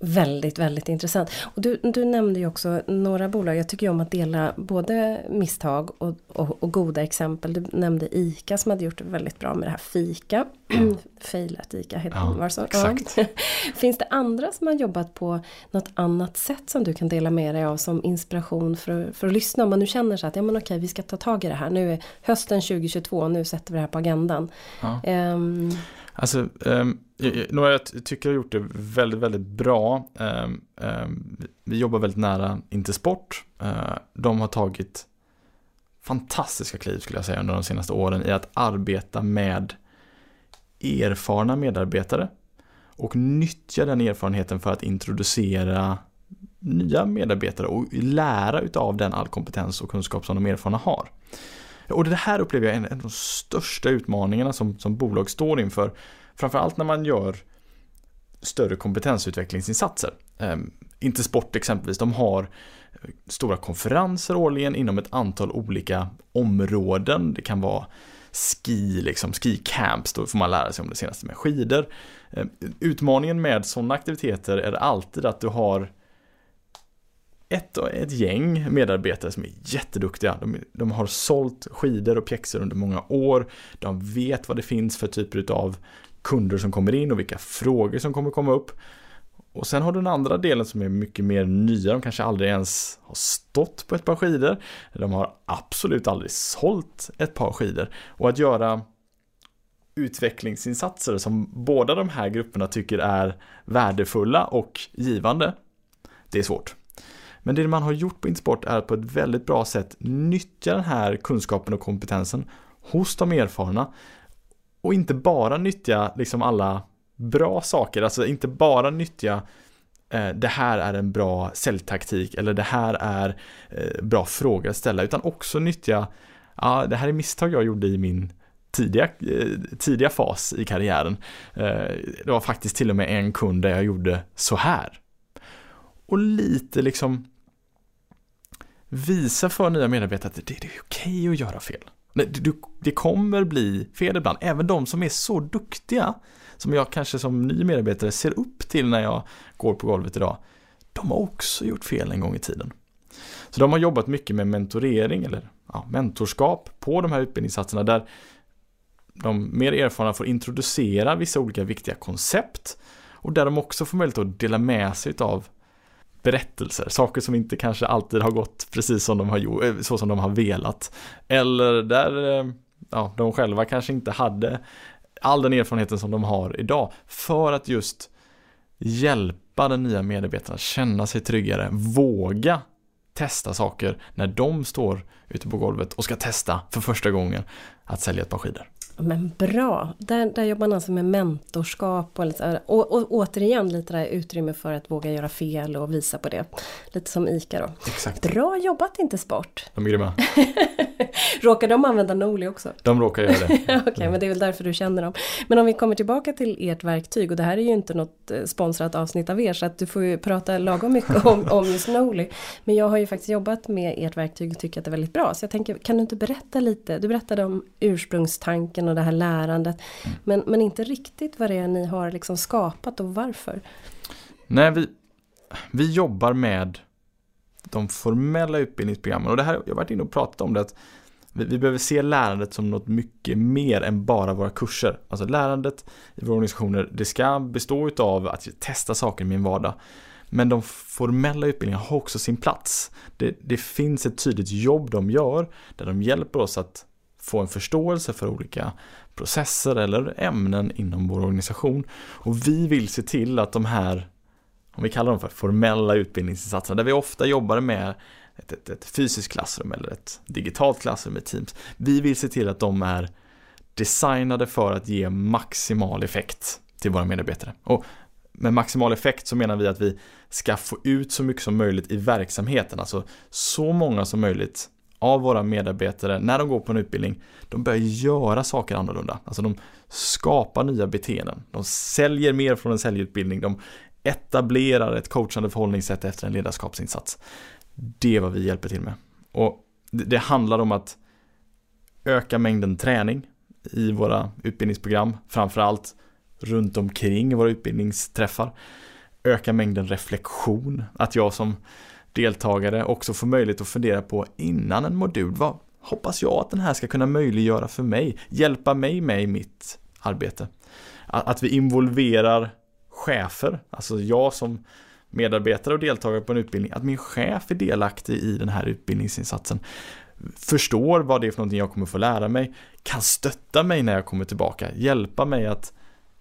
Väldigt, väldigt intressant. Och du, du nämnde ju också några bolag. Jag tycker om att dela både misstag och, och, och, goda exempel. Du nämnde ICA som hade gjort det väldigt bra med det här FIKA. <clears throat> Failat Ica heter Ja, var så? exakt. Ja. <laughs> Finns det andra som har jobbat på något annat sätt som du kan dela med dig av som inspiration för, för att lyssna? Om man nu känner så att ja men okej vi ska ta tag i det här. Nu är hösten 2022, nu sätter vi det här på agendan. Ja. Ehm, Alltså, um, några jag tycker har gjort det väldigt, väldigt bra. Um, um, vi jobbar väldigt nära Intersport. Uh, de har tagit fantastiska kliv skulle jag säga under de senaste åren i att arbeta med erfarna medarbetare och nyttja den erfarenheten för att introducera nya medarbetare och lära utav den all kompetens och kunskap som de erfarna har. Och det här upplever jag är en, en av de största utmaningarna som, som bolag står inför. Framförallt när man gör större kompetensutvecklingsinsatser. Eh, Intersport exempelvis, de har stora konferenser årligen inom ett antal olika områden. Det kan vara ski, liksom ski camps, då får man lära sig om det senaste med skidor. Eh, Utmaningen med sådana aktiviteter är alltid att du har ett, ett gäng medarbetare som är jätteduktiga. De, de har sålt skidor och pjäxor under många år. De vet vad det finns för typer av kunder som kommer in och vilka frågor som kommer komma upp. Och sen har du den andra delen som är mycket mer nya. De kanske aldrig ens har stått på ett par skidor. De har absolut aldrig sålt ett par skidor. Och att göra utvecklingsinsatser som båda de här grupperna tycker är värdefulla och givande. Det är svårt. Men det man har gjort på Intersport är att på ett väldigt bra sätt nyttja den här kunskapen och kompetensen hos de erfarna och inte bara nyttja liksom alla bra saker, alltså inte bara nyttja eh, det här är en bra säljtaktik eller det här är eh, bra frågor att ställa utan också nyttja ja, det här är misstag jag gjorde i min tidiga, eh, tidiga fas i karriären. Eh, det var faktiskt till och med en kund där jag gjorde så här. Och lite liksom visa för nya medarbetare att det, det är okej att göra fel. Det, det, det kommer bli fel ibland, även de som är så duktiga som jag kanske som ny medarbetare ser upp till när jag går på golvet idag. De har också gjort fel en gång i tiden. Så de har jobbat mycket med mentorering eller ja, mentorskap på de här utbildningssatserna där de mer erfarna får introducera vissa olika viktiga koncept och där de också får möjlighet att dela med sig av berättelser, saker som inte kanske alltid har gått precis som de har gjort, eh, så som de har velat. Eller där eh, ja, de själva kanske inte hade all den erfarenheten som de har idag för att just hjälpa den nya medarbetaren att känna sig tryggare, våga testa saker när de står ute på golvet och ska testa för första gången att sälja ett par skidor. Men bra! Där, där jobbar man alltså med mentorskap och, och, och återigen lite där utrymme för att våga göra fel och visa på det. Lite som ICA då. Exakt. Bra jobbat inte sport! De är grymma. <laughs> råkar de använda Noli också? De råkar göra det. <laughs> Okej, okay, men det är väl därför du känner dem. Men om vi kommer tillbaka till ert verktyg och det här är ju inte något eh, sponsrat avsnitt av er så att du får ju prata lagom mycket om, <laughs> om just Noli. Men jag har ju faktiskt jobbat med ert verktyg och tycker att det är väldigt bra. Så jag tänker, kan du inte berätta lite? Du berättade om ursprungstanken och det här lärandet. Mm. Men, men inte riktigt vad det är ni har liksom skapat och varför. Nej, vi, vi jobbar med de formella utbildningsprogrammen och det här, jag har varit inne och pratat om det att vi, vi behöver se lärandet som något mycket mer än bara våra kurser. Alltså lärandet i våra organisationer, det ska bestå av att testa saker i min vardag. Men de formella utbildningarna har också sin plats. Det, det finns ett tydligt jobb de gör där de hjälper oss att få en förståelse för olika processer eller ämnen inom vår organisation. Och vi vill se till att de här, om vi kallar dem för formella utbildningsinsatser, där vi ofta jobbar med ett, ett, ett fysiskt klassrum eller ett digitalt klassrum i Teams. Vi vill se till att de är designade för att ge maximal effekt till våra medarbetare. Och med maximal effekt så menar vi att vi ska få ut så mycket som möjligt i verksamheten, alltså så många som möjligt av våra medarbetare när de går på en utbildning, de börjar göra saker annorlunda. Alltså de skapar nya beteenden. De säljer mer från en säljutbildning. De etablerar ett coachande förhållningssätt efter en ledarskapsinsats. Det är vad vi hjälper till med. Och det handlar om att öka mängden träning i våra utbildningsprogram, framförallt runt omkring våra utbildningsträffar. Öka mängden reflektion, att jag som deltagare också får möjlighet att fundera på innan en modul, vad hoppas jag att den här ska kunna möjliggöra för mig, hjälpa mig med i mitt arbete. att vi involverar chefer, alltså jag som medarbetare och deltagare på en utbildning, att min chef är delaktig i den här utbildningsinsatsen förstår vad det är för någonting jag kommer få lära mig, kan stötta mig när jag kommer tillbaka, hjälpa mig att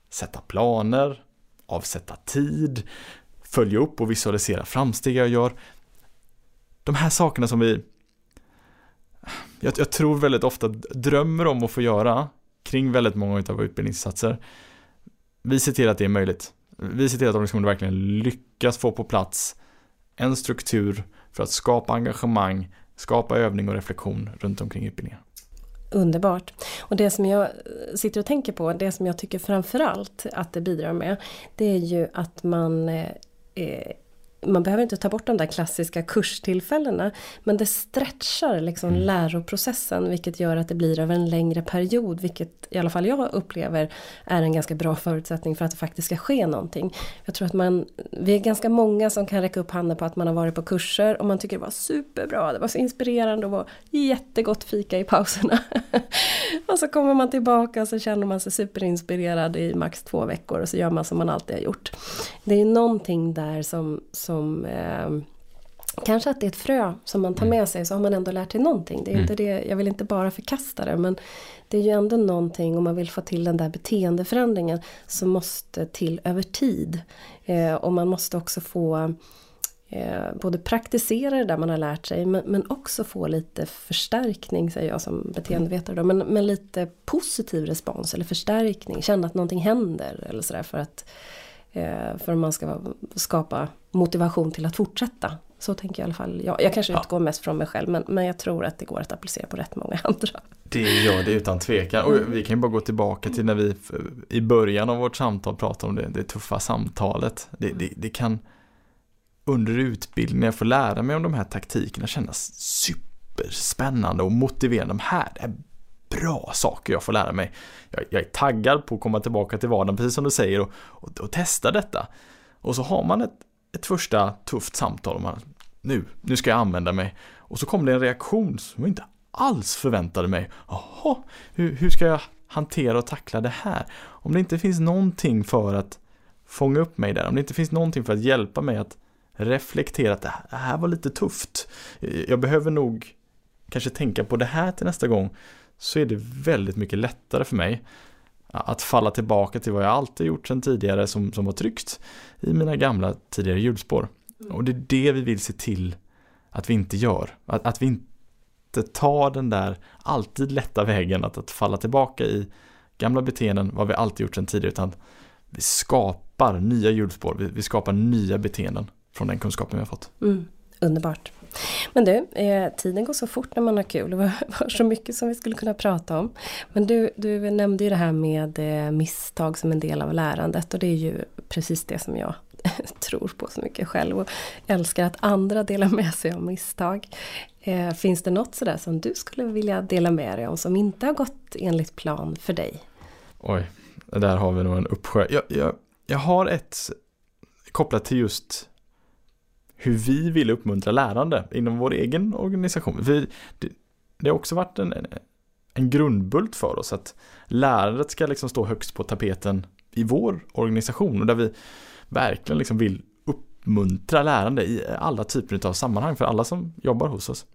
sätta planer, avsätta tid, följa upp och visualisera framsteg jag gör. De här sakerna som vi jag, jag tror väldigt ofta drömmer om att få göra kring väldigt många av våra utbildningsinsatser. Vi ser till att det är möjligt. Vi ser till att organisationen liksom verkligen lyckas få på plats en struktur för att skapa engagemang, skapa övning och reflektion runt omkring utbildningen. Underbart. Och det som jag sitter och tänker på, det som jag tycker framförallt att det bidrar med, det är ju att man eh, eh man behöver inte ta bort de där klassiska kurstillfällena men det stretchar liksom mm. läroprocessen vilket gör att det blir över en längre period vilket i alla fall jag upplever är en ganska bra förutsättning för att det faktiskt ska ske någonting. Jag tror att man, vi är ganska många som kan räcka upp handen på att man har varit på kurser och man tycker det var superbra, det var så inspirerande och var jättegott fika i pauserna. <laughs> och så kommer man tillbaka och så känner man sig superinspirerad i max två veckor och så gör man som man alltid har gjort. Det är någonting där som, som eh, Kanske att det är ett frö som man tar med sig så har man ändå lärt sig någonting. Det är mm. inte det, jag vill inte bara förkasta det men det är ju ändå någonting om man vill få till den där beteendeförändringen som måste till över tid. Eh, och man måste också få eh, både praktisera det där man har lärt sig men, men, också få lite förstärkning säger jag som beteendevetare då, men, men lite positiv respons eller förstärkning, känna att någonting händer eller sådär för att eh, för att man ska skapa motivation till att fortsätta. Så tänker jag i alla fall. Jag, jag kanske ja. utgår mest från mig själv men, men jag tror att det går att applicera på rätt många <laughs> andra. Det gör det utan tvekan. Och vi kan ju bara gå tillbaka till när vi i början av vårt samtal pratade om det, det tuffa samtalet. Det, det, det kan under utbildningen få lära mig om de här taktikerna kännas superspännande och motiverande. De här är bra saker jag får lära mig. Jag, jag, är taggad på att komma tillbaka till vardagen, precis som du säger, och, och, och testa detta. Och så har man ett, ett första tufft samtal om att nu, nu ska jag använda mig. Och så kommer det en reaktion som jag inte alls förväntade mig. Jaha, hur, hur ska jag hantera och tackla det här? Om det inte finns någonting för att fånga upp mig där, om det inte finns någonting för att hjälpa mig att reflektera att det här var lite tufft. Jag behöver nog kanske tänka på det här till nästa gång. Så är det väldigt mycket lättare för mig att falla tillbaka till vad jag alltid gjort sedan tidigare som, som var tryggt i mina gamla tidigare hjulspår. Mm. Och det är det vi vill se till att vi inte gör. Att, att vi inte tar den där alltid lätta vägen att, att falla tillbaka i gamla beteenden, vad vi alltid gjort sedan tidigare, utan vi skapar nya hjulspår, vi, vi skapar nya beteenden från den kunskapen vi har fått. Mm, underbart. Men du, eh, tiden går så fort när man har kul. Det var, <laughs> var, så mycket som vi skulle kunna prata om. Men du, du nämnde ju det här med eh, misstag som en del av lärandet och det är ju precis det som jag <laughs> tror på så mycket själv och älskar att andra delar med sig av misstag. Eh, finns det något sådär som du skulle vilja dela med dig om som inte har gått enligt plan för dig? Oj, där har vi nog en uppsjö. Jag, jag, jag har ett kopplat till just hur vi vill uppmuntra lärande inom vår egen organisation. Vi, det, det har också varit en, en grundbult för oss att lärandet ska liksom stå högst på tapeten i vår organisation och där vi verkligen liksom vill uppmuntra lärande i alla typer av sammanhang för alla som jobbar hos oss.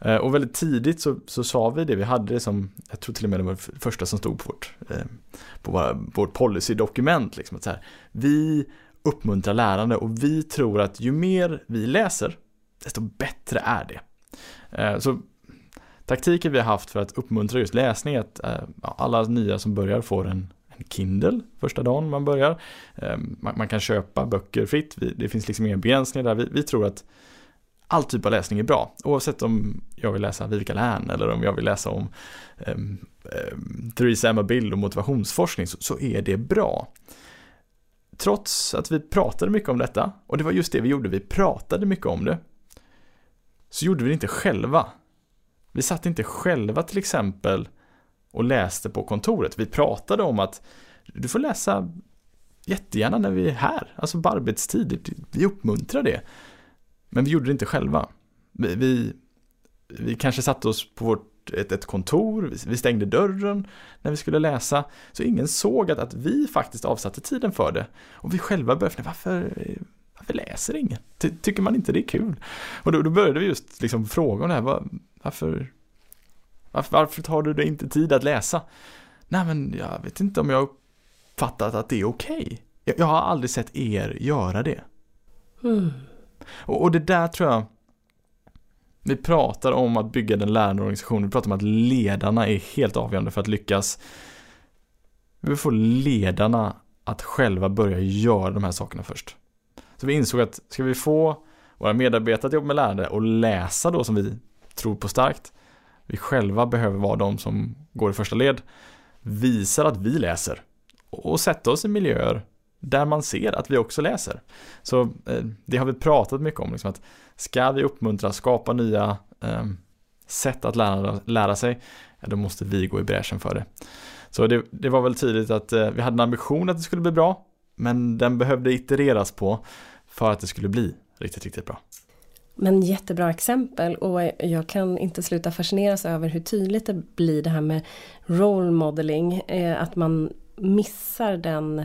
Eh, och väldigt tidigt så, så sa vi det, vi hade det som, jag tror till och med det var det första som stod på vårt, eh, på vårt policydokument, liksom, att så här, vi uppmuntra lärande och vi tror att ju mer vi läser, desto bättre är det. Eh, så taktiken vi har haft för att uppmuntra just läsning är att eh, alla nya som börjar får en, Kindle första dagen man börjar. Eh, man, kan köpa böcker fritt, det finns liksom inga begränsningar där. Vi, vi, tror att all typ av läsning är bra, oavsett om jag vill läsa Vivica Lärn eller om jag vill läsa om um, um, Theresa Emma Bill och motivationsforskning så, så är det bra trots att vi pratade mycket om detta, och det var just det vi gjorde, vi pratade mycket om det, så gjorde vi det inte själva. Vi satt inte själva till exempel och läste på kontoret. Vi pratade om att du får läsa jättegärna när vi är här, alltså på arbetstid. Vi uppmuntrar det. Men vi gjorde det inte själva. Vi, vi, vi kanske satte oss på vårt ett, ett kontor, vi stängde dörren när vi skulle läsa. Så ingen såg att, att vi faktiskt avsatte tiden för det. Och vi själva började varför, varför läser ingen? Ty, tycker man inte det är kul? Och då, då började vi just liksom fråga om det här, var, varför, varför, varför tar du dig inte tid att läsa? Nej men jag vet inte om jag uppfattat att det är okej. Okay. Jag, jag, har aldrig sett er göra det. Mm. Och, och det där tror jag vi pratar om att bygga den lärande organisationen, vi pratar om att ledarna är helt avgörande för att lyckas. Vi får ledarna att själva börja göra de här sakerna först. Så vi insåg att ska vi få våra medarbetare att jobba med lärande och läsa då som vi tror på starkt, vi själva behöver vara de som går i första led, visar att vi läser och sätta oss i miljöer där man ser att vi också läser. Så eh, det har vi pratat mycket om, liksom att ska vi uppmuntra, skapa nya eh, sätt att lära, lära sig, ja, då måste vi gå i bräschen för det. Så det, det var väl tydligt att eh, vi hade en ambition att det skulle bli bra, men den behövde itereras på för att det skulle bli riktigt, riktigt bra. Men jättebra exempel och jag kan inte sluta fascineras över hur tydligt det blir det här med role modeling. Eh, att man missar den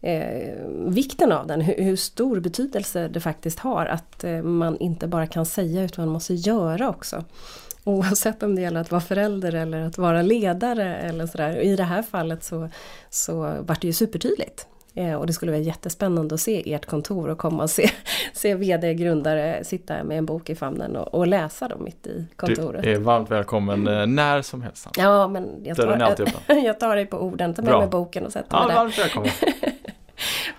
eh, vikten av den, hur, hur, stor betydelse det faktiskt har att eh, man inte bara kan säga utan man måste göra också. Oavsett om det gäller att vara förälder eller att vara ledare eller sådär. I det här fallet så, så var det ju supertydligt. Eh, och det skulle vara jättespännande att se ert kontor och komma och se, <laughs> se VD-grundare sitta med en bok i famnen och, och läsa dem mitt i kontoret. Du är varmt välkommen eh, när som helst. Ja, men jag tar, <laughs> jag, tar dig på orden. Ta med Bra. mig boken och sätter ja, mig där. Varmt välkommen. <laughs>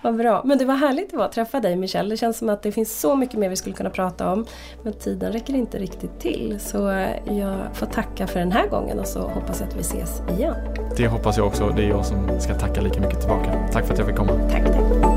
Vad bra. Men det var härligt att träffa dig Michelle. Det känns som att det finns så mycket mer vi skulle kunna prata om. Men tiden räcker inte riktigt till. Så jag får tacka för den här gången och så hoppas jag att vi ses igen. Det hoppas jag också. Det är jag som ska tacka lika mycket tillbaka. Tack för att jag fick komma. Tack, tack.